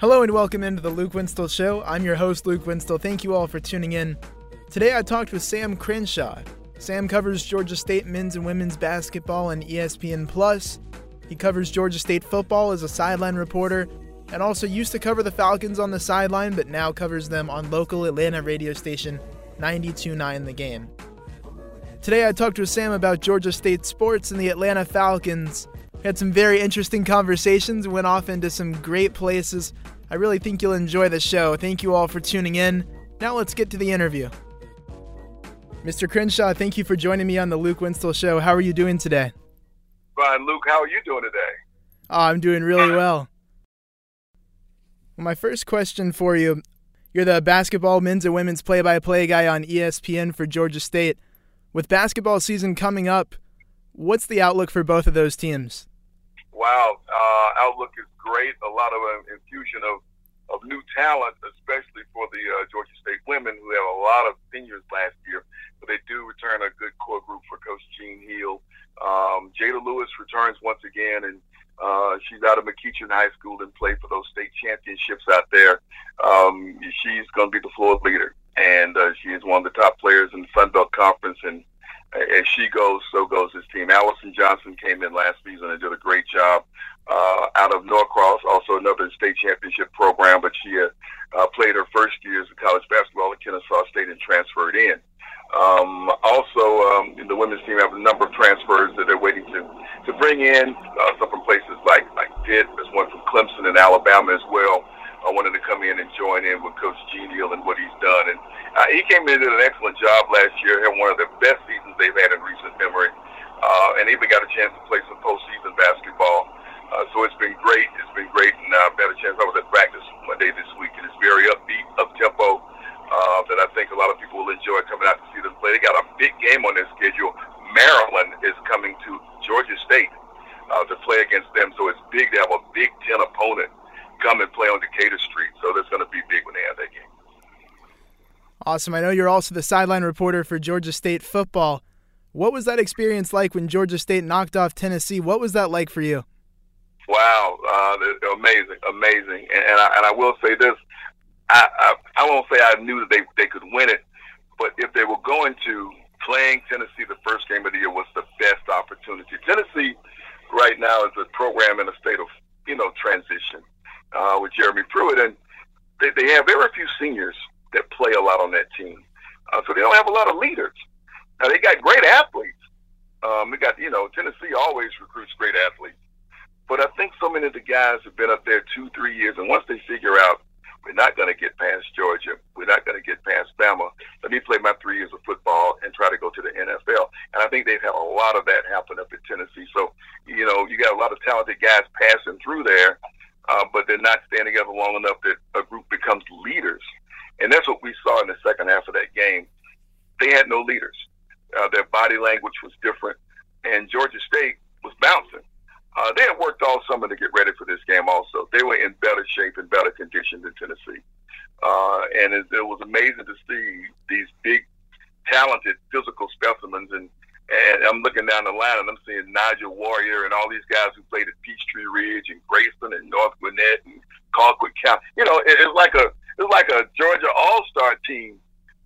Hello and welcome into the Luke Winstel Show. I'm your host, Luke Winstel. Thank you all for tuning in. Today I talked with Sam Crenshaw. Sam covers Georgia State men's and women's basketball on ESPN Plus. He covers Georgia State football as a sideline reporter and also used to cover the Falcons on the sideline, but now covers them on local Atlanta radio station 92.9 The Game. Today I talked with Sam about Georgia State sports and the Atlanta Falcons. We had some very interesting conversations, went off into some great places. I really think you'll enjoy the show. Thank you all for tuning in. Now let's get to the interview. Mr. Crenshaw, thank you for joining me on the Luke Winstel Show. How are you doing today? Fine, Luke. How are you doing today? Oh, I'm doing really well. Well, my first question for you you're the basketball men's and women's play by play guy on ESPN for Georgia State. With basketball season coming up, what's the outlook for both of those teams? Wow, uh, outlook is great. A lot of uh, infusion of, of new talent, especially for the uh, Georgia State women who have a lot of seniors last year. But they do return a good core group for Coach Gene Hill. Um, Jada Lewis returns once again, and uh, she's out of McEachern High School and played for those state championships out there. Um, she's going to be the floor leader, and uh, she is one of the top players in the Sun Belt Conference. And as she goes, so goes his team. Allison Johnson came in last season and did a great job uh, out of Norcross, also another state championship program, but she uh, uh, played her first years of college basketball at Kennesaw State and transferred in. Um, also, um, the women's team have a number of transfers that they're waiting to to bring in. Uh, some from places like like Pitt. There's one from Clemson in Alabama as well. I wanted to come in and join in with Coach Gene Hill and what he's done. And uh, he came in and did an excellent job last year. Had one of the best seasons they've had in recent memory. Uh, and even got a chance to play some postseason basketball. Uh, so it's been great. It's been great, and I've had a chance. I was at practice one day this week, and it's very upbeat, up tempo. Uh, that I think a lot of people will enjoy coming out to see them play. They got a big game on their schedule. Maryland is coming to Georgia State uh, to play against them, so it's big to have a Big Ten opponent come and play on Decatur Street. So that's going to be big when they have that game. Awesome. I know you're also the sideline reporter for Georgia State football. What was that experience like when Georgia State knocked off Tennessee? What was that like for you? Wow, uh, amazing, amazing. And, and, I, and I will say this: I, I, I won't say I knew that they, they could win it, but if they were going to, playing Tennessee the first game of the year was the best opportunity. Tennessee right now is a program in a state of, you know, transition uh, with Jeremy Pruitt, and they, they have very few seniors that play a lot on that team. Uh, so they don't have a lot of leaders. Now, they got great athletes. Um, they got, you know, Tennessee always recruits great athletes. But I think so many of the guys have been up there two, three years, and once they figure out we're not going to get past Georgia. We're not going to get past Bama. Let me play my three years of football and try to go to the NFL. And I think they've had a lot of that happen up in Tennessee. So, you know, you got a lot of talented guys passing through there, uh, but they're not staying together long enough that a group becomes leaders. And that's what we saw in the second half of that game. They had no leaders. Uh, their body language was different, and Georgia State was bouncing. Uh, they had worked all summer to get ready for this game. Also, they were in better shape and better condition than Tennessee, uh, and it, it was amazing to see these big, talented physical specimens. And and I'm looking down the line and I'm seeing Nigel Warrior and all these guys who played at Peachtree Ridge and Grayson and North Gwinnett and Colquitt County. You know, it, it's like a it's like a Georgia All Star team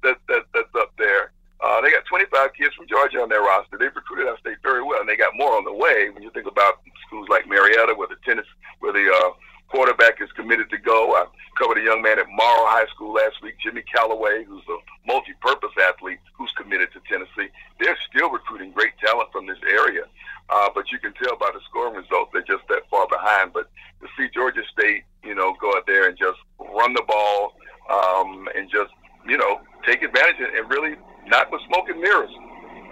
that, that that's up there. Uh, they got 25 kids from Georgia on their roster. They've recruited our state very well, and they got more on the way. When you think about schools like Marietta, where the tennis, where the uh, quarterback is committed to go. I covered a young man at Morrow High School last week, Jimmy Calloway, who's a multi-purpose athlete who's committed to Tennessee. They're still recruiting great talent from this area, uh, but you can tell by the scoring results they're just that far behind. But to see Georgia State, you know, go out there and just run the ball um, and just, you know, take advantage and really not with smoke and mirrors.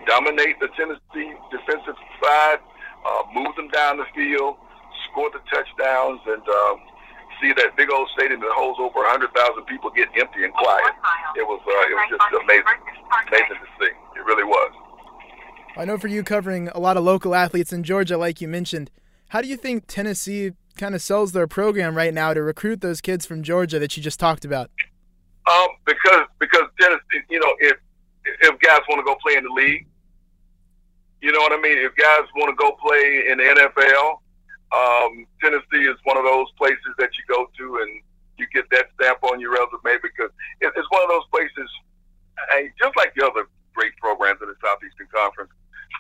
Dominate the Tennessee defensive side, uh, move them down the field, score the touchdowns, and um, see that big old stadium that holds over 100,000 people get empty and quiet. It was uh, it was just amazing, amazing to see. It really was. I know for you covering a lot of local athletes in Georgia, like you mentioned, how do you think Tennessee kind of sells their program right now to recruit those kids from Georgia that you just talked about? Um, because because Tennessee, you know, if if guys want to go play in the league. You know what I mean? If guys want to go play in the NFL, um, Tennessee is one of those places that you go to and you get that stamp on your resume because it, it's one of those places, hey, just like the other great programs in the Southeastern Conference.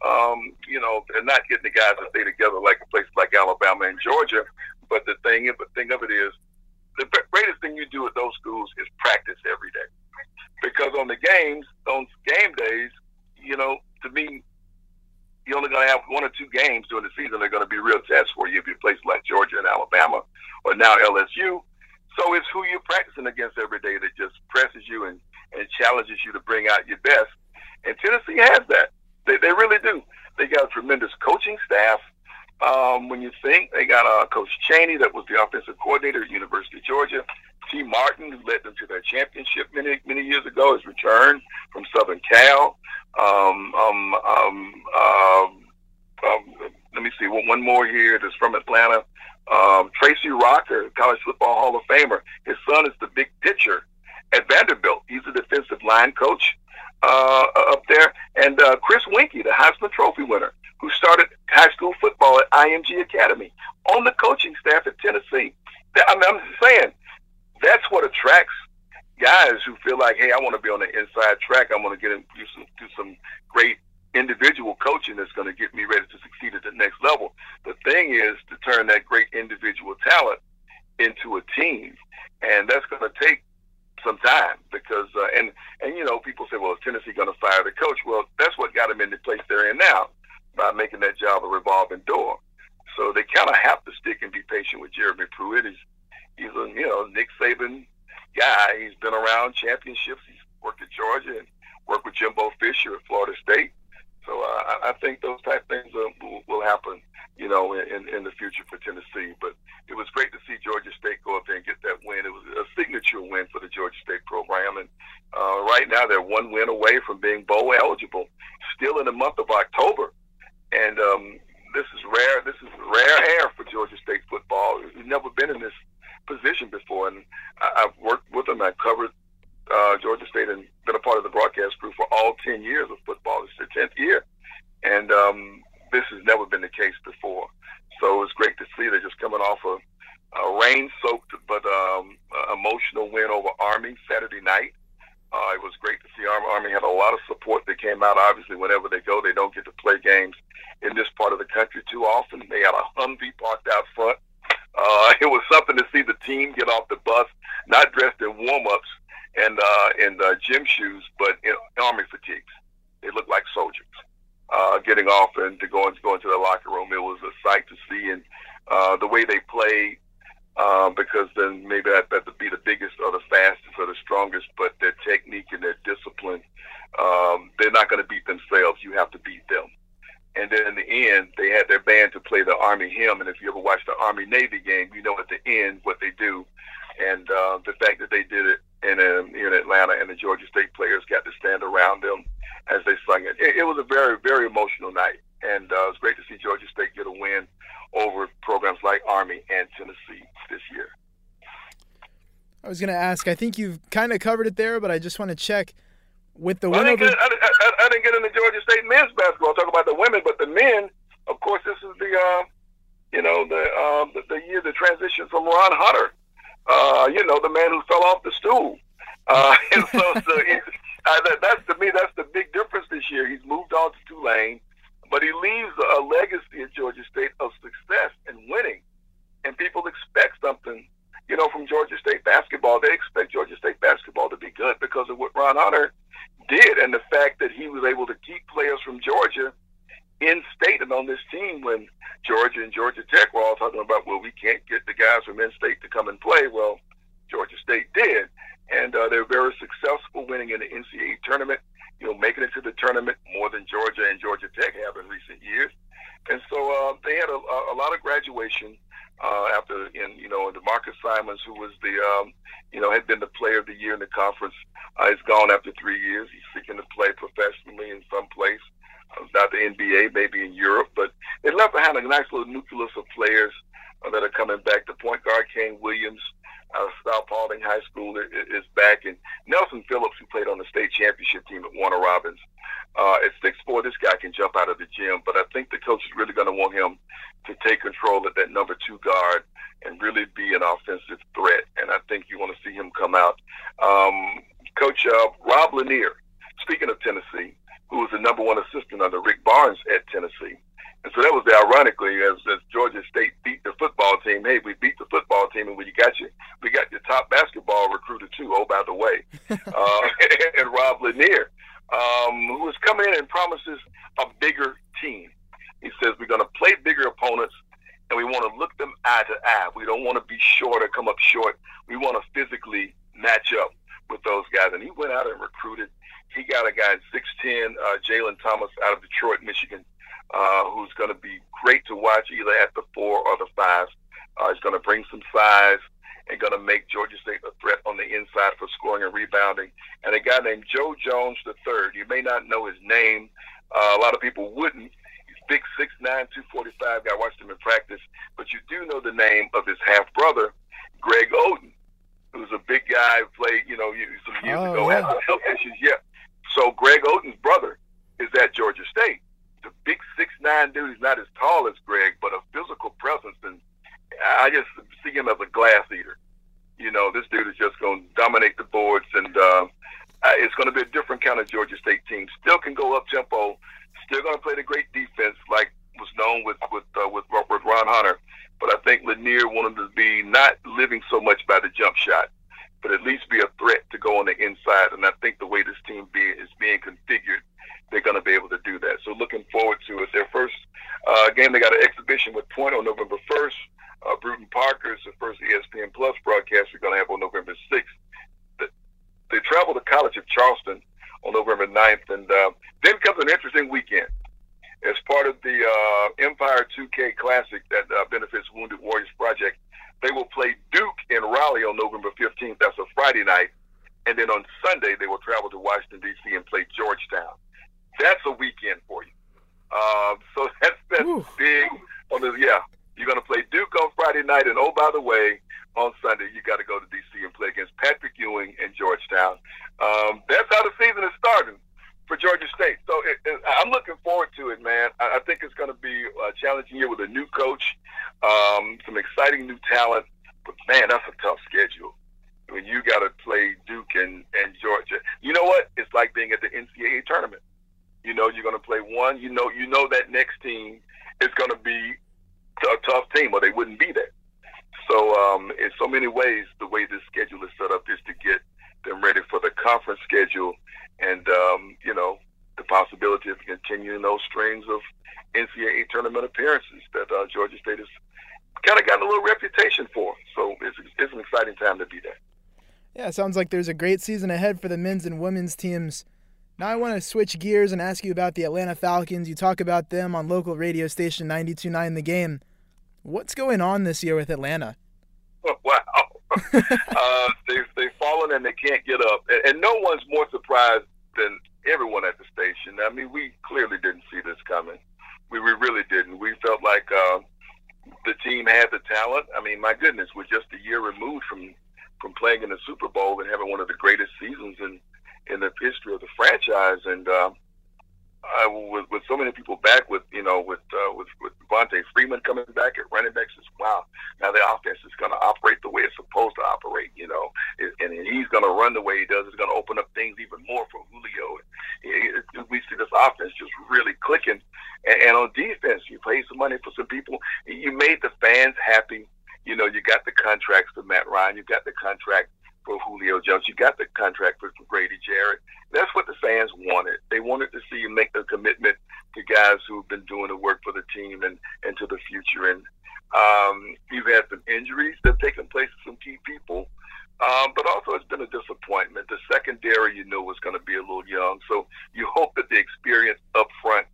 Um, you know, they're not getting the guys to stay together like a place like Alabama and Georgia. But the thing, the thing of it is, the greatest thing you do at those schools is practice every day. Because on the games, on game days, you know, to me, you're only going to have one or two games during the season. They're going to be real tests for you if you play like Georgia and Alabama, or now LSU. So it's who you're practicing against every day that just presses you and, and challenges you to bring out your best. And Tennessee has that. They, they really do. They got a tremendous coaching staff. Um, when you think they got uh, Coach Chaney, that was the offensive coordinator at University of Georgia. Tee Martin, who led them to their championship many many years ago, has returned from Southern Cal. Um, um, um, um, um, let me see one, one more here that's from Atlanta. Um, Tracy Rocker, College Football Hall of Famer. His son is the big pitcher at Vanderbilt. He's a defensive line coach uh, up there. And uh, Chris Weinke, the Heisman Trophy winner, who started high school football at IMG Academy on the coaching staff at Tennessee. I mean, I'm just saying, that's what attracts guys who feel like, hey, I want to be on the inside track. I want to get into some, do some great individual coaching that's going to get me ready to succeed at the next level. The thing is to turn that great individual talent into a team, and that's going to take some time because uh, and and you know people say, well, is Tennessee going to fire the coach? Well, that's what got them in the place they're in now by making that job a revolving door. So they kind of have to stick and be patient with Jeremy Pruitt. He's he's a you know Nick Saban guy. He's been around championships. He's worked at Georgia and worked with Jimbo Fisher at Florida State. So uh, I, think those type things uh, will, will happen, you know, in, in the future for Tennessee. But it was great to see Georgia State go up there and get that win. It was a signature win for the Georgia State program, and uh, right now they're one win away from being bowl eligible, still in the month of October. And um, this is rare. This is rare air for Georgia State football. We've never been in this position before, and I, I've worked with them. I've covered uh, Georgia State and been a part of the broadcast crew for all 10 years of football. It's their 10th year. And um, this has never been the case before. So it's great to see they're just coming off a, a rain soaked but um, emotional win over Army Saturday night. Uh, it was great to see Army. Army had a lot of support that came out. Obviously, whenever they go, they don't get to play games in this part of the country too often. They had a Humvee parked out front. Uh, it was something to see the team get off the bus, not dressed in warm-ups, and uh, in uh, gym shoes, but in army fatigues. They look like soldiers. Uh, getting off and to go, and, go into the locker room, it was a sight to see, and uh, the way they played. Uh, because then maybe that would be the biggest or the fastest or the strongest, but their technique and their discipline, um, they're not going to beat themselves. You have to beat them. And then in the end, they had their band to play the Army hymn. And if you ever watch the Army Navy game, you know at the end what they do. And uh, the fact that they did it in, um, in Atlanta, and the Georgia State players got to stand around them as they sung it. It, it was a very, very emotional night, and uh, it was great to see Georgia State get a win over programs like Army and Tennessee this year. I was going to ask. I think you've kind of covered it there, but I just want to check with the well, win I over. Get, I, I, I, didn't get into Georgia State men's basketball. I'll talk about the women, but the men, of course, this is the, uh, you know, the, uh, the the year the transition from Ron Hunter uh, you know, the man who fell off the stool. Uh, and so, so it, uh, that, that's to me, that's the big difference this year. He's moved on to Tulane, but he leaves a legacy at Georgia State of success and winning. And people expect something, you know, from Georgia State basketball. They expect Georgia State basketball to be good because of what Ron Hunter did and the fact that he was able to keep players from Georgia in state and on this team when Georgia and Georgia Tech were all talking about, well, we can't get the guys from in state to come and play. Well, Georgia State did. And uh, they're very successful winning in the NCAA tournament, you know, making it to the tournament more than Georgia and Georgia Tech have in recent years. And so uh, they had a, a lot of graduation uh, after, in, you know, D'Marcus Simonds, who was the, um, you know, had been the player of the year in the conference, uh, is gone after three years. He's seeking to play professionally in some place not the NBA, maybe in Europe, but they left behind a nice little nucleus of players uh, that are coming back. The point guard, Kane Williams, out of South Paulding High School is back, and Nelson Phillips, who played on the state championship team at Warner Robins, uh, at six four, this guy can jump out of the gym. But I think the coach is really going to want him to take control at that number two guard and really be an offensive threat. And I think you want to see him come out. Um, coach uh, Rob Lanier, speaking of Tennessee, who was the number one assistant under Rick Barnes at Tennessee. And so that was the ironically as, as Georgia State beat the football team. Hey, we beat the football team, and we got you. We got your top basketball recruiter too. Oh, by the way, uh, and Rob Lanier, um, who is coming in and promises a bigger team. He says we're going to play bigger opponents, and we want to look them eye to eye. We don't want to be short or come up short. We want to physically match up with those guys. And he went out and recruited. He got a guy at 6'10, uh, Jalen Thomas out of Detroit, Michigan uh, who's going to be great to watch either at the four or the five. Uh, he's going to bring some size and going to make Georgia State a threat on the inside for scoring and rebounding. And a guy named Joe Jones III. You may not know his name. Uh, a lot of people wouldn't. He's big, 6'9", 245 guy. watched him in practice. But you do know the name of his half-brother, Greg Oden, who's a big guy who played, you know, some years oh, ago, yeah. had health issues. Yeah. So Greg Oden's brother is at Georgia State the big six nine dude. He's not as tall as Greg, but a physical presence, and I just see him as a glass eater. You know, this dude is just going to dominate the boards, and uh, it's going to be a different kind of Georgia State team. Still can go up tempo. Still going to play the great defense, like was known with with uh, with, with Ron Hunter. But I think Lanier wanted to be not living so much by the jump shot, but at least be a threat to go on the inside. And I think the way this team be, is being configured they're going to be able to do that. So looking forward to it. Their first uh, game, they got an exhibition with Point on November 1st. Uh, Brewton Parker is the first ESPN Plus broadcast we're going to have on November 6th. They travel to College of Charleston on November 9th, and uh, then comes an interesting weekend. As part of the uh, Empire 2K Classic that uh, benefits Wounded Warriors Project, they will play Duke in Raleigh on November 15th. That's a Friday night. And then on Sunday, they will travel to Washington, D.C. and play Georgetown that's a weekend for you. Um, so that's that's Ooh. big on the yeah. You're gonna play Duke on Friday night, and oh by the way, on Sunday you got to go to DC and play against Patrick Ewing and Georgetown. Um, that's how the season is starting for Georgia State. So it, it, I'm looking forward to it, man. I, I think it's going to be a challenging year with a new coach, um, some exciting new talent. But man, that's a tough schedule. I mean, you got to play Duke and, and Georgia. You know what? It's like being at the NCAA tournament. You know you're going to play one. You know you know that next team is going to be a tough team, or they wouldn't be there. So um, in so many ways, the way this schedule is set up is to get them ready for the conference schedule, and um, you know the possibility of continuing those strings of NCAA tournament appearances that uh, Georgia State has kind of gotten a little reputation for. So it's, it's an exciting time to be there. Yeah, sounds like there's a great season ahead for the men's and women's teams. Now I want to switch gears and ask you about the Atlanta Falcons. You talk about them on local radio station 92.9 The Game. What's going on this year with Atlanta? Oh, wow. Uh, they've, they've fallen and they can't get up. And, and no one's more surprised than everyone at the station. I mean, we clearly didn't see this coming. We, we really didn't. We felt like uh, the team had the talent. I mean, my goodness, we're just a year removed from from playing in the Super Bowl and having one of the greatest seasons in in the history of the franchise. And uh, I, with, with so many people back, with you know, with uh, with with Devonta Freeman coming back at running back, says, "Wow, now the offense is going to operate the way it's supposed to operate." You know, and, and he's going to run the way he does. It's going to open up things even more for Julio. It, it, we see this offense just really clicking. And, and on defense, you paid some money for some people. You made the fans happy. You know, you got the contracts for Matt Ryan. You got the contract for Julio Jones. You got the contract for Grady Jarrett. That's what the fans wanted. They wanted to see you make the commitment to guys who've been doing the work for the team and, and to the future. And um, you've had some injuries that have taken place with some key people. Um, but also, it's been a disappointment. The secondary, you know, was going to be a little young. So you hope that the experience up front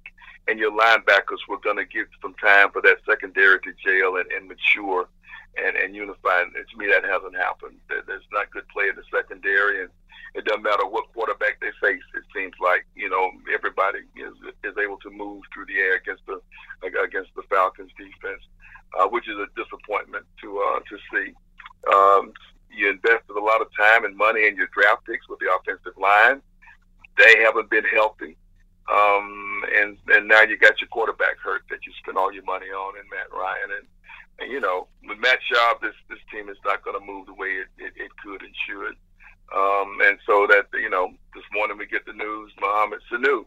and your linebackers were going to give some time for that secondary to jail and, and mature and, and unify. And to me, that hasn't happened. There's not good play in the secondary, and it doesn't matter what quarterback they face. It seems like you know everybody is is able to move through the air against the against the Falcons defense, uh, which is a disappointment to uh, to see. Um, you invested a lot of time and money in your draft picks with the offensive line. They haven't been healthy. Um, and and now you got your quarterback hurt that you spent all your money on, and Matt Ryan, and, and you know with Matt Schaub, this this team is not going to move the way it, it, it could and should. Um, and so that you know, this morning we get the news: Mohamed Sanu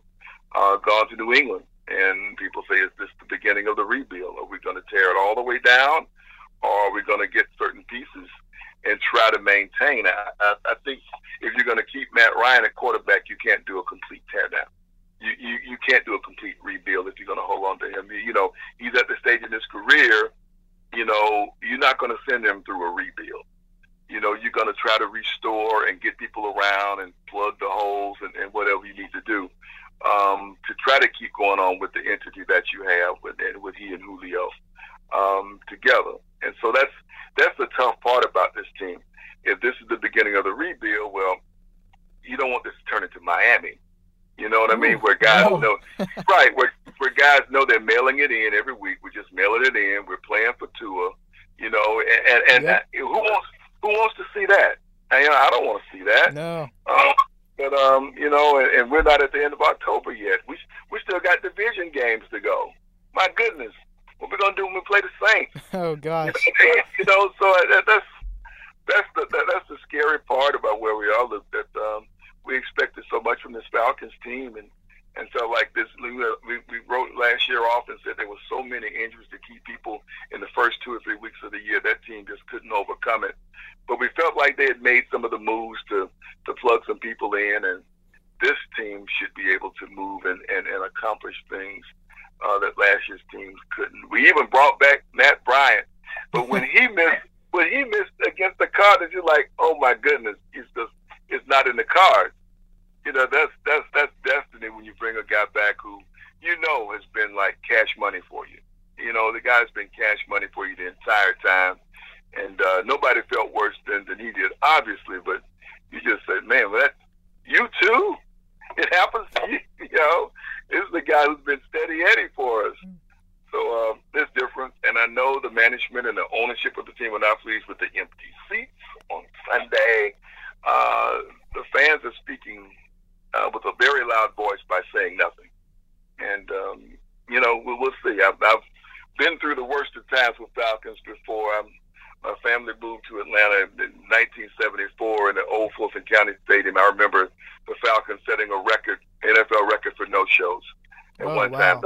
uh, gone to New England, and people say, "Is this the beginning of the rebuild? Are we going to tear it all the way down, or are we going to get certain pieces and try to maintain?" I, I, I think if you're going to keep Matt Ryan at quarterback, you can't do a complete tear down you, you, you can't do a complete rebuild if you're going to hold on to him. You know, he's at the stage in his career, you not going to send him through a rebuild. You know, you're going to try to restore and get people around and plug the holes and, and whatever you need to do um, to try to keep going on with the entity that you have with with he and Julio um, together. And so that's that's the tough part about this team. If this is the beginning of the rebuild, well, you don't want this to turn into Miami you know what I mean? Where guys no. know, right? Where where guys know they're mailing it in every week. We're just mailing it in. We're playing for Tua. You know, and and, and who wants who wants to see that? And, you know, I don't want to see that. No. Um, but um, you know, and, and we're not at the end of October yet. We we still got division games to go. My goodness, what we gonna do when we play the Saints? Oh gosh. You know, so that, that's that's the that, that's the scary part about where we are. That um, we expected so much from this Falcons team, and and felt like this. We, we wrote last year off and said there were so many injuries to keep people in the first two or three weeks of the year. That team just couldn't overcome it. But we felt like they had made some of the moves to to plug some people in, and this team should be able to move and and, and accomplish things uh, that last year's teams couldn't. We even brought back Matt Bryant, but when he missed when he missed against the Cardinals, you're like, oh my goodness, he's just it's not in the cards you know that's that's that's destiny when you bring a guy back who you know has been like cash money for you. You know the guy's been cash money for you the entire time, and uh, nobody felt worse than than he did, obviously. But you just said, man, well, that you too. It happens to you. You know, this is the guy who's been steady Eddie for us. So um, it's different, and I know the management and the ownership of the team are not pleased with the empty seats on Sunday. Uh, the fans are speaking uh, with a very loud voice by saying nothing. And, um, you know, we'll, we'll see. I've, I've been through the worst of times with Falcons before. I'm, my family moved to Atlanta in 1974 in the old Fulton County Stadium. I remember the Falcons setting a record, NFL record for no shows. At oh, one wow. time,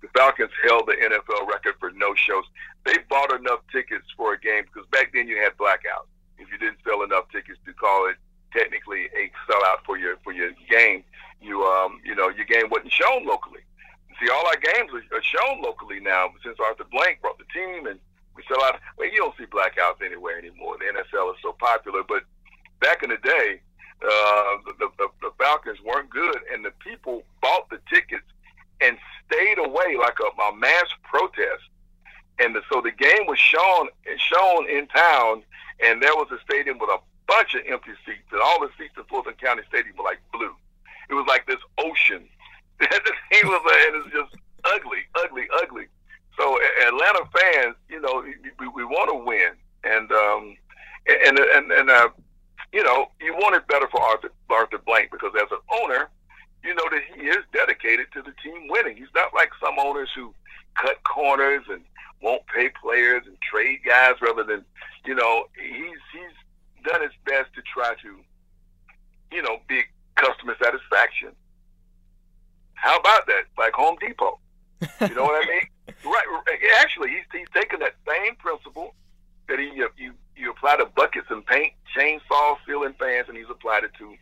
the Falcons held the NFL record for no shows. They bought enough tickets for a game because back then you had blackouts. If you didn't sell enough tickets to call it technically a sellout for your for your game. You um you know your game wasn't shown locally. See, all our games are, shown locally now since Arthur Blank brought the team, and we sell out. Well, you don't see blackouts anywhere anymore. The NFL is so popular, but back in the day, uh, the, the, the Falcons weren't good, and the people bought the tickets and stayed away like a, a mass protest. And the, so the game was shown shown in town, and there was a stadium with a bunch of empty seats, and all the seats in Fulton County Stadium were like blue. It was like this ocean. It was, and it's just ugly, ugly, ugly. So Atlanta fans, you know, we, we want to win, and um, and and and uh, you know, you want it better for Arthur Arthur Blank because as an owner, you know that he is dedicated to the team winning. He's not like some owners who cut corners and won't pay players and trade guys rather than, you know, he's he's done its best to try to, you know, be customer satisfaction. How about that? Like Home Depot. You know what I mean? Right. Actually, he's he's taken that same principle that he you you, you apply to buckets and paint, chainsaw, ceiling fans, and he's applied it to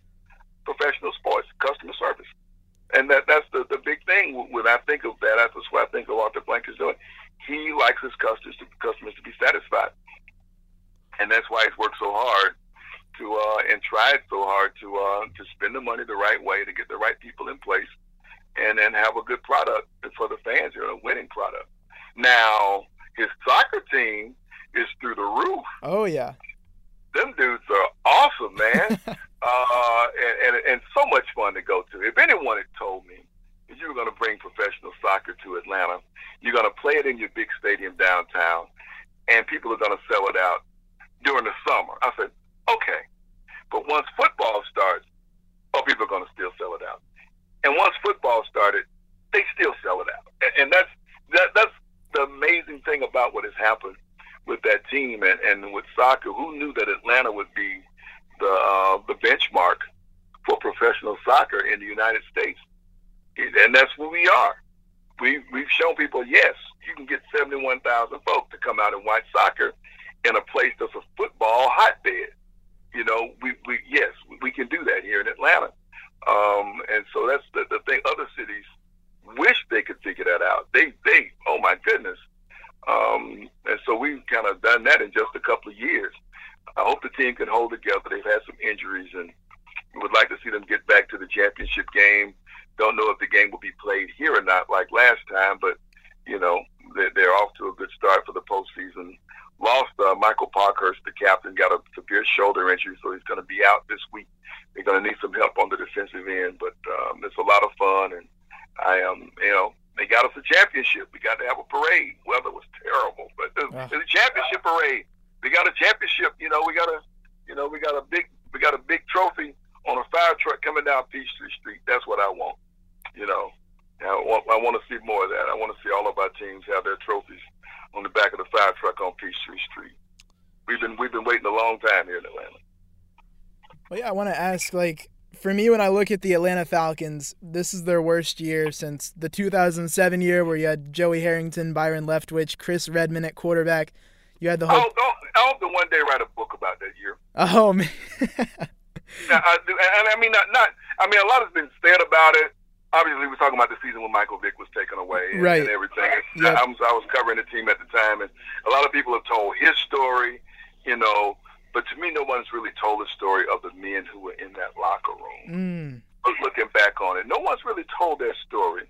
ask like for me, when I look at the Atlanta Falcons, this is their worst year since the 2007 year where you had Joey Harrington, Byron Leftwich, Chris Redman at quarterback. You had the whole. I hope, to one day write a book about that year. Oh man. now, I, and I mean, not, not. I mean, a lot has been said about it. Obviously, we're talking about the season when Michael Vick was taken away and, right. and everything. Yep. I, I was covering the team at the time, and a lot of people have told his story. You know, but to me, no one's really told the story of the men who were in that locker room. Mm. Looking back on it, no one's really told their story.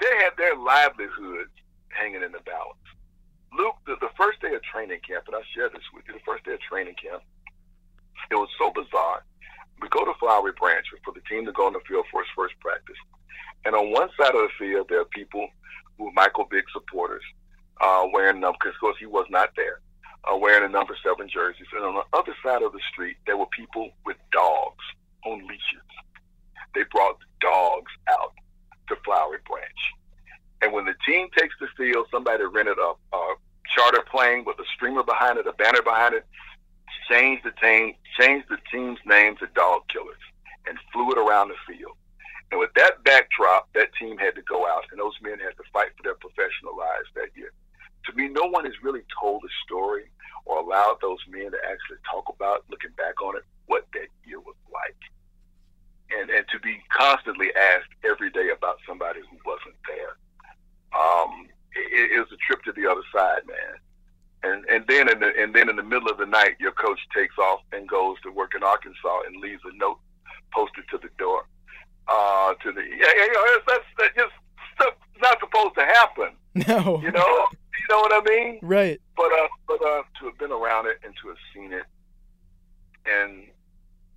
They had their livelihoods hanging in the balance. Luke, the, the first day of training camp, and I shared this with you, the first day of training camp, it was so bizarre. We go to Flowery Branch for the team to go on the field for its first practice. And on one side of the field, there are people who are Michael Vick supporters uh, wearing them because, of course, he was not there uh, wearing a number seven jerseys. And on the other side of the street, there were people with dogs on leashes. They brought dogs out to Flowery Branch. And when the team takes the field, somebody rented a, a charter plane with a streamer behind it, a banner behind it, changed the team, changed the team's name to Dog Killers, and flew it around the field. And with that backdrop, that team had to go out, and those men had to fight for their professional lives that year. To me, no one has really told the story or allowed those men to actually talk about, looking back on it, what that year was like. And, and to be constantly asked every day about somebody who wasn't there. Um, it, it was a trip to the other side, man. And and then in the and then in the middle of the night, your coach takes off and goes to work in Arkansas and leaves a note posted to the door. Uh, to the yeah, you know, that's, that's, that's just stuff not supposed to happen. No, you know, you know what I mean? Right. But uh, but uh, to have been around it and to have seen it, and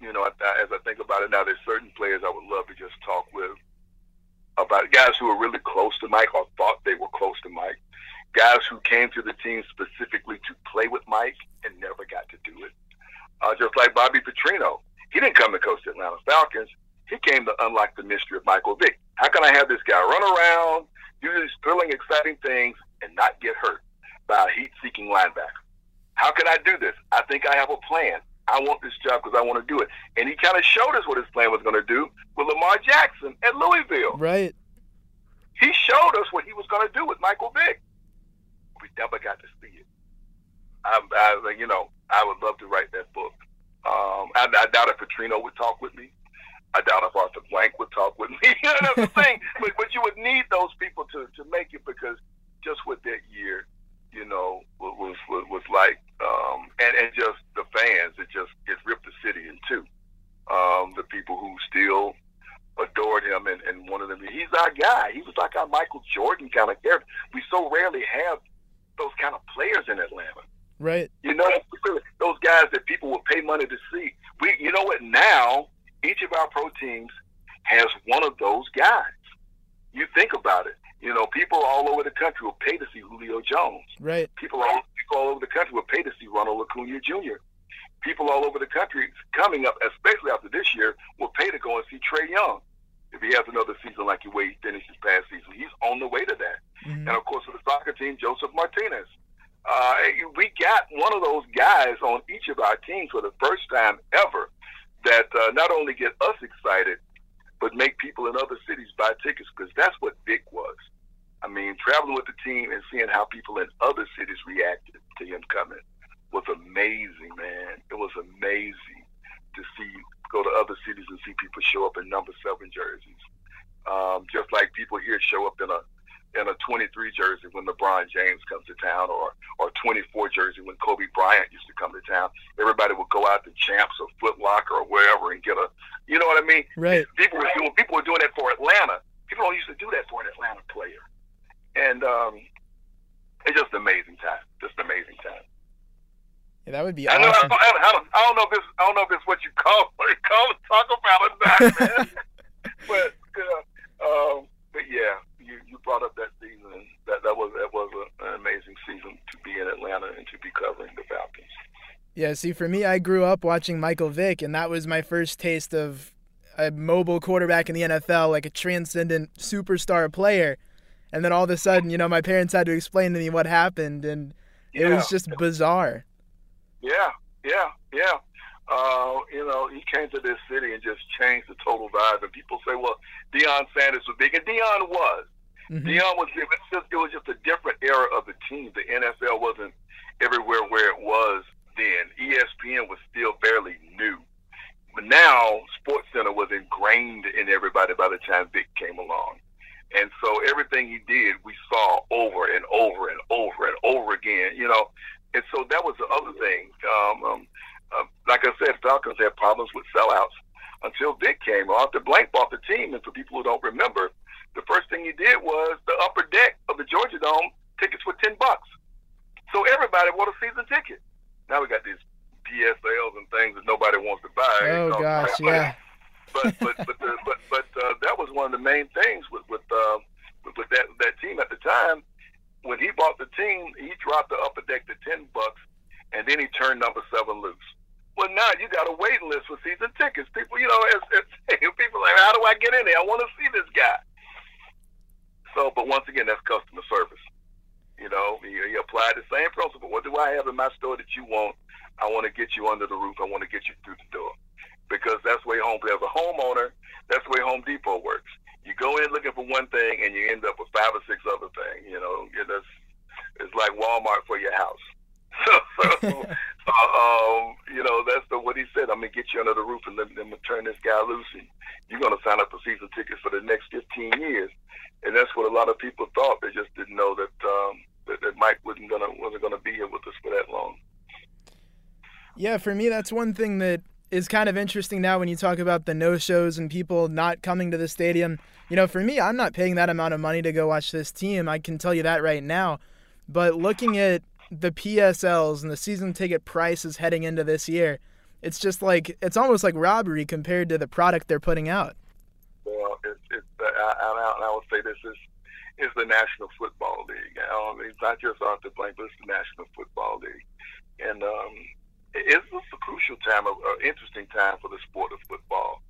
you know, as I think about it now, there's certain players I would love to just talk with about guys who are really close to Mike or thought they were close to Mike, guys who came to the team specifically to play with Mike and never got to do it. Uh, just like Bobby Petrino, he didn't come to coach the Atlanta Falcons. He came to unlock the mystery of Michael Vick. How can I have this guy run around, do these thrilling, exciting things, and not get hurt by a heat-seeking linebacker. How can I do this? I think I have a plan. I want this job because I want to do it. And he kind of showed us what his plan was going to do with Lamar Jackson at Louisville. Right. He showed us what he was going to do with Michael Vick. We never got to see it. I, I you know, I would love to write that book. Um, I, I doubt if Petrino would talk with me. I doubt if Arthur Blank would talk with me. That's the thing. But, but you would need those people to, to make it because just what that year, you know, was was, was like, um, and and just the fans, it just it ripped the city in two. Um, the people who still adored him and, and one of them, he's our guy. He was like our Michael Jordan kind of character. We so rarely have those kind of players in Atlanta. Right. You know, those guys that people would pay money to see. We, you know what? Now each of our pro teams has one of those guys. You think about it. You know, people all over the country will pay to see Julio Jones. Right. People all, people all over the country will pay to see Ronald Acuna Jr. people all over the country coming up, especially after this year, will pay to go and see Trae Young. If he has another season like the way he finished his past season, he's on the way to that. Mm-hmm. And of course, for the soccer team, Josef Martinez. Uh, we got one of those guys on each of our teams for the first time ever that uh, not only get us excited, but make people in other cities buy tickets because that's what Vick was. I mean, traveling with the team and seeing how people in other cities reacted to him coming was amazing, man. It was amazing to see go to other cities and see people show up in number seven jerseys. Um, just like people here show up in a in a 23 jersey when LeBron James comes to town, or or 24 jersey when Kobe Bryant used to come to town. Everybody would go out to Champs or Foot Locker or wherever and get a, you know what I mean? Right. People were doing people were doing that for Atlanta. People don't used to do that for an Atlanta player, and um, it's just an amazing time. Just an amazing time. Yeah, that would be awesome. I, know, I, don't, I, don't, I don't know if this I don't know if it's what you call what you call talk about it, not, man. but uh, um, but yeah, you, you brought up that season. That that was that was a, an amazing season to be in Atlanta and to be covering the Falcons. Yeah, see, for me, I grew up watching Michael Vick, and that was my first taste of a mobile quarterback in the NFL, like a transcendent superstar player. And then all of a sudden, you know, my parents had to explain to me what happened, and it yeah. was just bizarre. Yeah, yeah, yeah. Uh, you know, he came to this city and just changed the total vibe. And people say, well, Deion Sanders was big, and Deion was. Mm-hmm. Deion was. It was, just, it was just a different era of the team. The NFL wasn't everywhere where it was then. ESPN was still fairly new. But now, Sports Center was ingrained in everybody by the time Vick came along. And so everything he did, we saw over and over and over and over again, you know. And so that was the other thing. Um, um, uh, like I said, Falcons had problems with sellouts until Vick came. After Blank bought the team, and for people who don't remember, the first thing he did was the upper deck of the Georgia Dome tickets for ten bucks. So everybody bought a season ticket. Now we got these PSLs and things that nobody wants to buy. Oh gosh, yeah. But but but the, but but uh, that was one of the main things with with, uh, with with that that team at the time. When he bought the team, he dropped the upper deck to ten bucks, and then he turned number seven loose. Well, now you got a waiting list for season tickets. People, you know, it's, it's, people are like, how do I get in there? I want to see this guy. So, but once again, that's customer service. You know, you, you apply the same principle. What do I have in my store that you want? I want to get you under the roof. I want to get you through the door because that's the way home. As a homeowner, that's the way Home Depot works. You go in looking for one thing and you end up with five or six other things. You know, it's, it's like Walmart for your house. so, um, you know, that's the what he said. I'm gonna get you under the roof and let them turn this guy loose, and you're gonna sign up for season tickets for the next 15 years. And that's what a lot of people thought. They just didn't know that um, that, that Mike wasn't gonna wasn't gonna be here with us for that long. Yeah, for me, that's one thing that is kind of interesting now when you talk about the no shows and people not coming to the stadium. You know, for me, I'm not paying that amount of money to go watch this team. I can tell you that right now. But looking at the PSLs and the season ticket prices heading into this year, it's just like it's almost like robbery compared to the product they're putting out. Well, it's, it's uh, I, I, would say this is is the National Football League. Um, it's not just Arthur Blank, but it's the National Football League, and um, it's a crucial time, an interesting time for the sport of football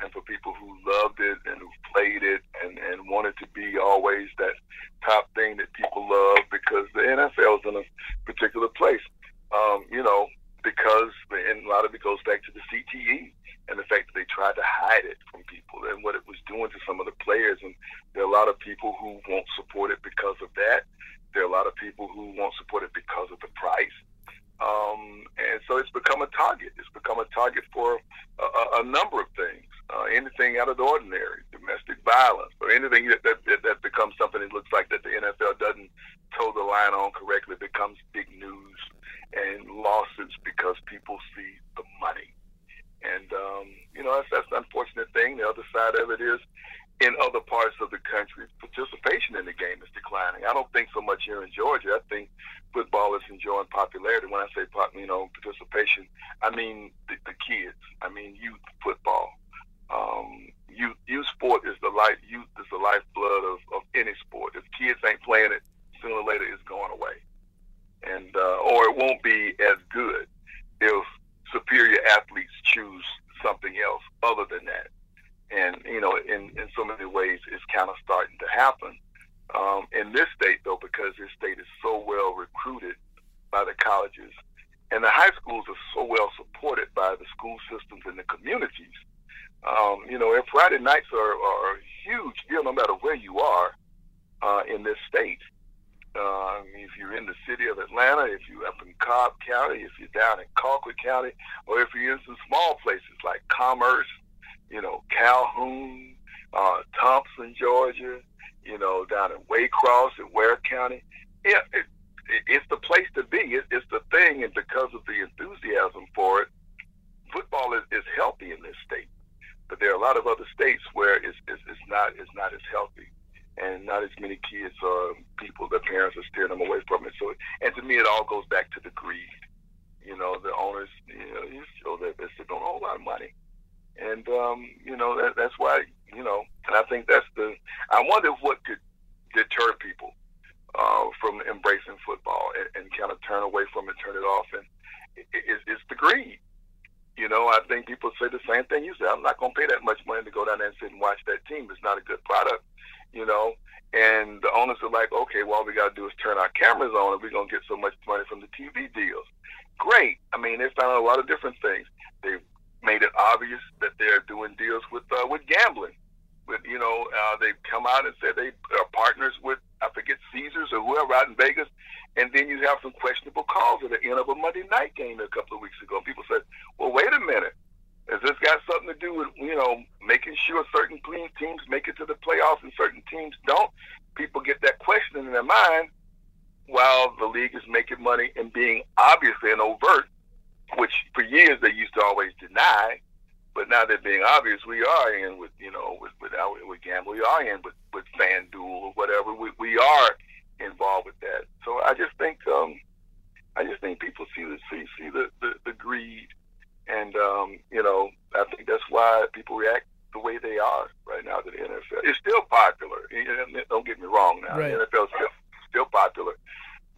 and for people who loved it and who played it and, and wanted to be always that top thing that people love because the NFL is in a particular place. Um, you know, because and a lot of it goes back to the CTE and the fact that they tried to hide it from people and what it was doing to some of the players. And there are a lot of people who won't support it because of that. There are a lot of people who won't support it because of the price. Um, and so it's become a target. It's become a target for a, a number of things. Uh, anything out of the ordinary, domestic violence, or anything that, that, that becomes something that looks like that the NFL doesn't toe the line on correctly becomes big news and lawsuits because people see the money. And, um, you know, that's, that's the unfortunate thing. The other side of it is in other parts of the country, participation in the game is declining. I don't think so much here in Georgia. I think football is enjoying popularity. When I say you know participation, I mean the, the kids. I mean youth football. Um, youth youth sport is the life. Youth is the lifeblood of, of any sport. If kids ain't playing it, sooner or later it's going away, and uh, or it won't be as good if other than that. And you know, in in so many ways, it's kind of starting to happen um, in this state, though, because this state is so well recruited by the colleges, and the high schools are so well supported by the school systems and the communities. Um, you know, and Friday nights are, are a huge deal, no matter where you are uh, in this state. Um, if you're in the city of Atlanta, if you're up in Cobb County, if you're down in Colquitt County, or if you're in some small places like Commerce, you know, Calhoun, uh, Thompson, Georgia, you know, down in Waycross in Ware County. Yeah, it, it, it's the place to be. It, it's the thing, and because of the enthusiasm for it, football is, is healthy in this state. But there are a lot of other states where it's, it's, it's not it's not as healthy, and not as many kids or people, their parents are steering them away from it. So, and to me, it all goes back to the greed. You know, the owners, you know, you show that they're sitting on a whole lot of money, and um, you know that, that's why you know, and I think that's the. I wonder what could deter people uh, from embracing football and, and kind of turn away from it, turn it off, and it, it, it's the greed. You know, I think people say the same thing you say. I'm not going to pay that much money to go down there and sit and watch that team. It's not a good product, you know. And the owners are like, okay, well, all we got to do is turn our cameras on and we're going to get so much money from the TV deals. Great. I mean, they found a lot of different things. They've made it obvious that they're doing deals with uh, with gambling. With you know, uh, they've come out and said they are partners with I forget Caesars or whoever out in Vegas, and then you have some questionable calls at the end of a Monday night game a couple of weeks ago. People said, "Well, wait a minute, has this got something to do with you know making sure certain teams make it to the playoffs and certain teams don't?" People get that question in their mind while the league is making money and being obviously and overt which for years they used to always deny, but now they're being obvious. We are in with you know with with, our, with gamble. We are in with with FanDuel or whatever. We we are involved with that. So I just think um, I just think people see the see see the the, the greed, and um, you know I think that's why people react the way they are right now to the NFL. It's still popular. Don't get me wrong. Now right. the NFL still still popular,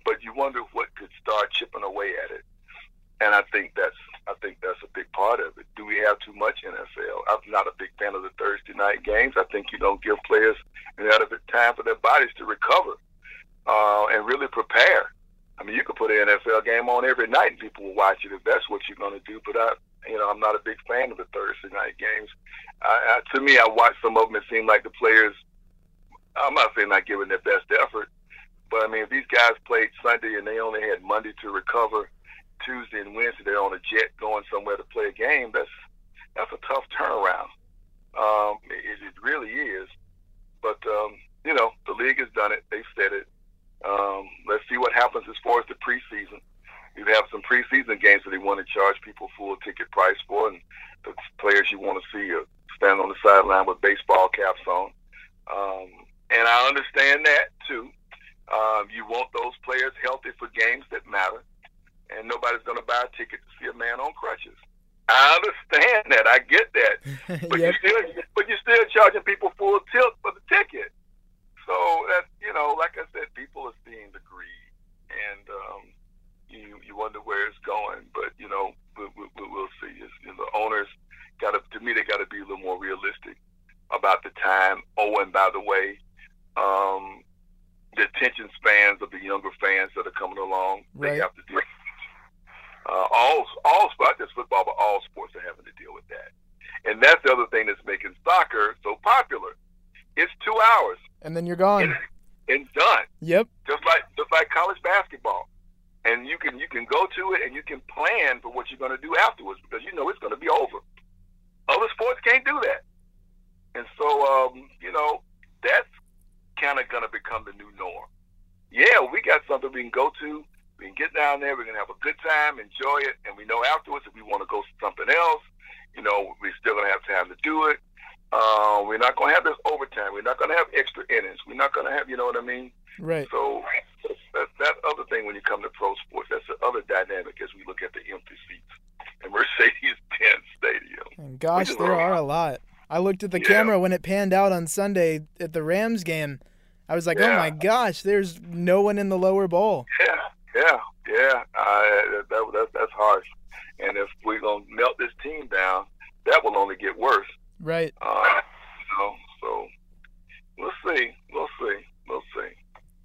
but you wonder what could start chipping away at it and I think that's I think that's a big part of it. Do we have too much NFL? I'm not a big fan of the Thursday night games. I think you don't give players adequate time for their bodies to recover uh, and really prepare. I mean, you could put an NFL game on every night and people will watch it if that's what you're going to do. But I, you know, I'm not a big fan of the Thursday night games. I, I, to me, I watched some of them. It seemed like the players. I'm not saying not giving their best effort, but I mean, if these guys played Sunday and they only had Monday to recover Tuesday and Wednesday they're on a jet going somewhere to play a game, that's that's a tough turnaround. Um, it, it really is. But um, you know, the league has done it. They've said it. Um, let's see what happens as far as the preseason. You have some preseason games that they want to charge people full ticket price for, and the players you want to see are stand on the sideline with baseball caps on. Um, and I understand that too. Um, you want those players healthy for games that matter and nobody's going to buy a ticket to see a man on crutches. I understand that. I get that. But yep. you still, but you're still charging people full tilt for the ticket. So that you know, like I said, people are seeing the greed, and um, you you wonder where it's going. But you know, we, we, we'll see. It's, you know, the owners got to, to me, they got to be a little more realistic about the time. Oh, and by the way, um, the attention spans of the younger fans that are coming along, right. they have to deal uh, all all not just football, but all sports are having to deal with that. And that's the other thing that's making soccer so popular. It's two hours, and then you're gone. And, and done. Yep. Just like just like college basketball, and you can you can go to it and you can plan for what you're going to do afterwards because you know it's going to be over. Other sports can't do that, and so um, you know that's kind of going to become the new norm. Yeah, we got something we can go to we can get down there. We're gonna have a good time, enjoy it, and we know afterwards if we want to go something else, you know, we're still gonna have time to do it. Uh, we're not gonna have this overtime. We're not gonna have extra innings. We're not gonna have, you know what I mean? Right. So that's that other thing when you come to pro sports. That's the other dynamic as we look at the empty seats in Mercedes-Benz Stadium. And gosh, there are a lot. I looked at the yeah. camera when it panned out on Sunday at the Rams game. I was like, oh yeah. oh my gosh, there's no one in the lower bowl. Yeah, yeah, yeah, uh, that, that, that's harsh. And if we're gonna melt this team down, that will only get worse. Right. Uh, so we'll see. We'll see. We'll see.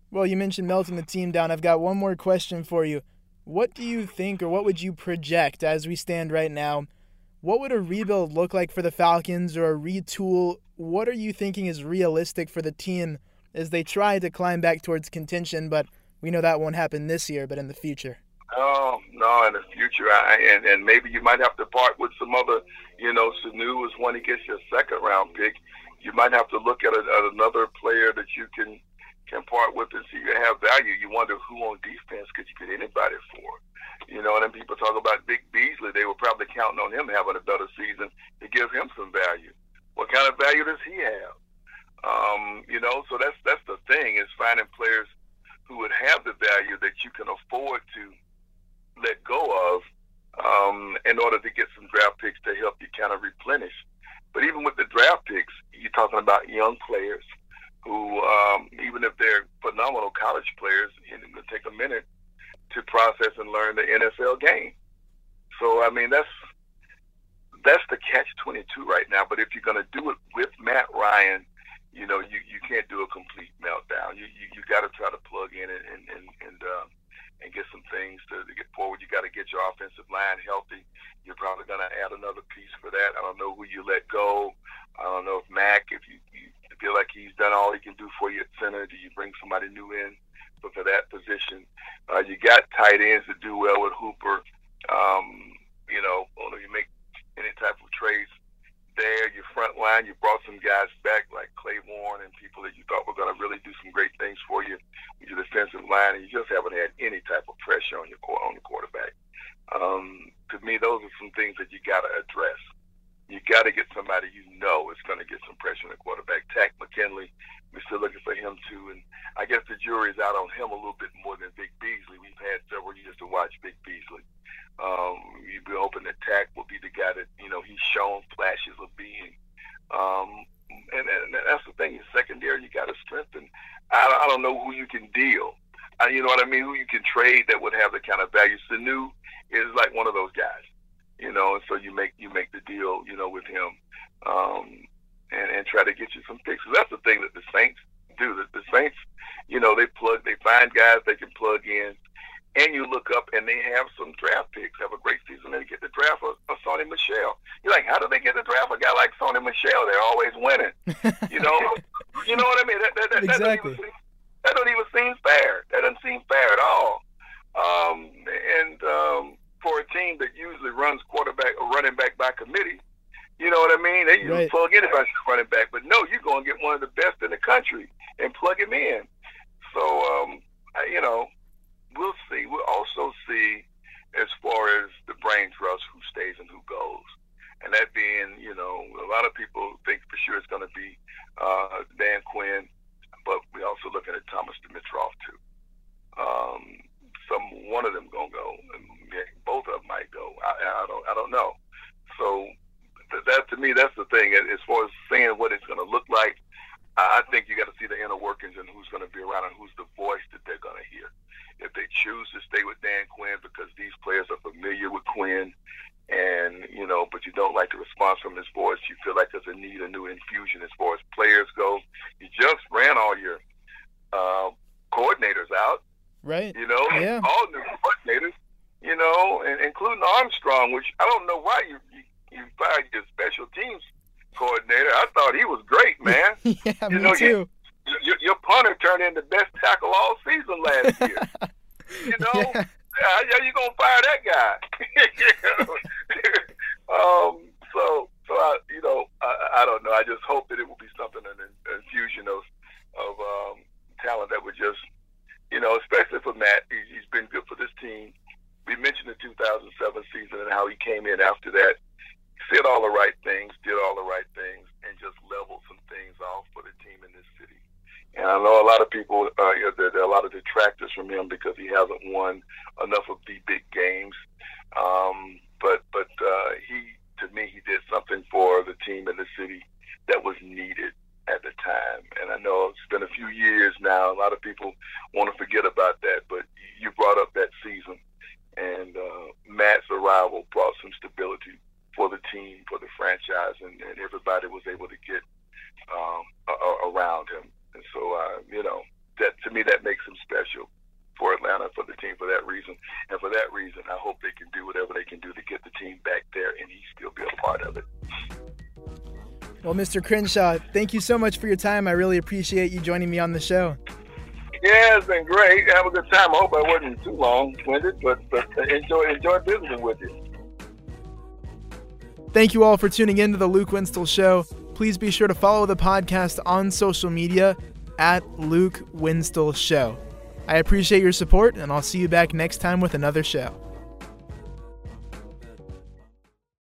Well, you mentioned melting the team down. I've got one more question for you. What do you think, or what would you project as we stand right now? What would a rebuild look like for the Falcons, or a retool? What are you thinking is realistic for the team as they try to climb back towards contention, but we know that won't happen this year, but in the future. Oh no, in the future, I, and and maybe you might have to part with some other. You know, Sanu is when he gets your second round pick. You might have to look at, a, at another player that you can can part with and see if you have value. You wonder who on defense could you get anybody for. You know, and then people talk about Vic Beasley. They were probably counting on him having a better season to give him some value. What kind of value does he have? Um, you know, so that's that's the thing is finding players who would have the value that you can afford to let go of um, in order to get some draft picks to help you kind of replenish. But even with the draft picks, you're talking about young players who, um, even if they're phenomenal college players, it's going to take a minute to process and learn the NFL game. So I mean, that's that's the catch twenty two right now. But if you're going to do it with Matt Ryan, you know, you, you can't do a complete meltdown. You you, you got to try to plug in and and and, and uh, and get some things to, to get forward. You got to get your offensive line healthy. You're probably going to add another piece for that. I don't know who you let go. I don't know if Mack, if you, you feel like he's done all he can do for you at center, do you bring somebody new in for, for that position? Uh, you got tight ends that do well with Hooper. Um, you know, do you make any type of trades there, your front line, you brought some guys back like Clayborn and people that you thought were going to really do some great things for you with your defensive line, and you just haven't had any type of pressure on your on the quarterback. Um, to me, those are some things that you got to address. You got to get somebody you know is going to get some pressure on the quarterback. Takk McKinley, we're still looking for him too, and I guess the jury's out on him a little bit more than Vic Beasley. We've had several years to watch Vic Beasley. Um, you'd be hoping that Takk will be the guy that you know he's shown flashes of being. Um, and, and that's the thing. Secondary, you got to strengthen. I, I don't know who you can deal. I, you know what I mean? Who you can trade that would have the kind of value. Sanu is like one of those guys. You know, and so you make you make the deal. You know, with him, um, and and try to get you some picks. that's the thing that the Saints do. The, the Saints, you know, they plug, they find guys they can plug in and you look up and they have some draft picks, have a great season, and they get the draft of, of Sony Michel. You're like, how do they get the draft a guy like Sony Michel? They're always winning. you know, you know what I mean? That, that, that, exactly. That don't, even seem fair. That doesn't seem fair at all. Um, and um, for a team that usually runs quarterback or running back by committee, you know what I mean? They usually right. plug anybody running back, but no, you're going to get one of the best in the country and plug him in. So, um, you know, we'll see. We'll also see as far as the brain trust who stays and who goes. And that being, you know, a lot of people think for sure it's going to be uh, Dan Quinn, but we're also looking at Thomas Dimitroff too. Um, some one of them gonna go, and both of them might go. I, I don't, I don't know. So that to me, that's the thing. As far as saying what it's going to look like, I think you got to see the inner workings and who's going to be around and who's the voice that they're going to hear if they choose to stay with Dan Quinn because these players are familiar with Quinn and you know, but you don't like the response from his voice. You feel like there's a need a new infusion as far as players go. You just ran all your uh, coordinators out, right? You know, yeah. all new coordinators. You know, and, including Armstrong, which I don't know why you, you you fired your special teams coordinator. I thought he was great, man. You too. You, your, your punter turned in the best tackle all season last year. you know, yeah. how, you gonna fire that guy? um, so, so I, you know, I, I don't know. I just hope that it will be something an, an infusion of of um, talent that would just, you know, especially for Matt. He, he's been good for this team. We mentioned the 2007 season and how he came in after that, said all the right things, did all the right things, and just leveled some things off for the team in this city. And I know a lot of people, uh, there, there, are a lot of detractors from him because he hasn't won enough of the big games. Um, but but uh, he, to me, he did something for the team and the city that was needed at the time. And I know it's been a few years now. A lot of people want to forget about that, but you brought up that season, and uh, Matt's arrival brought some stability for the team, for the franchise, and, and everybody was able to get um, a, around him. And so, uh, you know, that to me that makes him special for Atlanta for the team for that reason. And for that reason, I hope they can do whatever they can do to get the team back there and he still be a part of it. Well, Mr. Crenshaw, thank you so much for your time. I really appreciate you joining me on the show. Yeah, it's been great. Have a good time. I hope I wasn't too long winded, but, but uh, enjoy enjoy visiting with you. Thank you all for tuning in to the Luke Winstel Show. Please be sure to follow the podcast on social media at Luke Winstel Show. I appreciate your support, and I'll see you back next time with another show.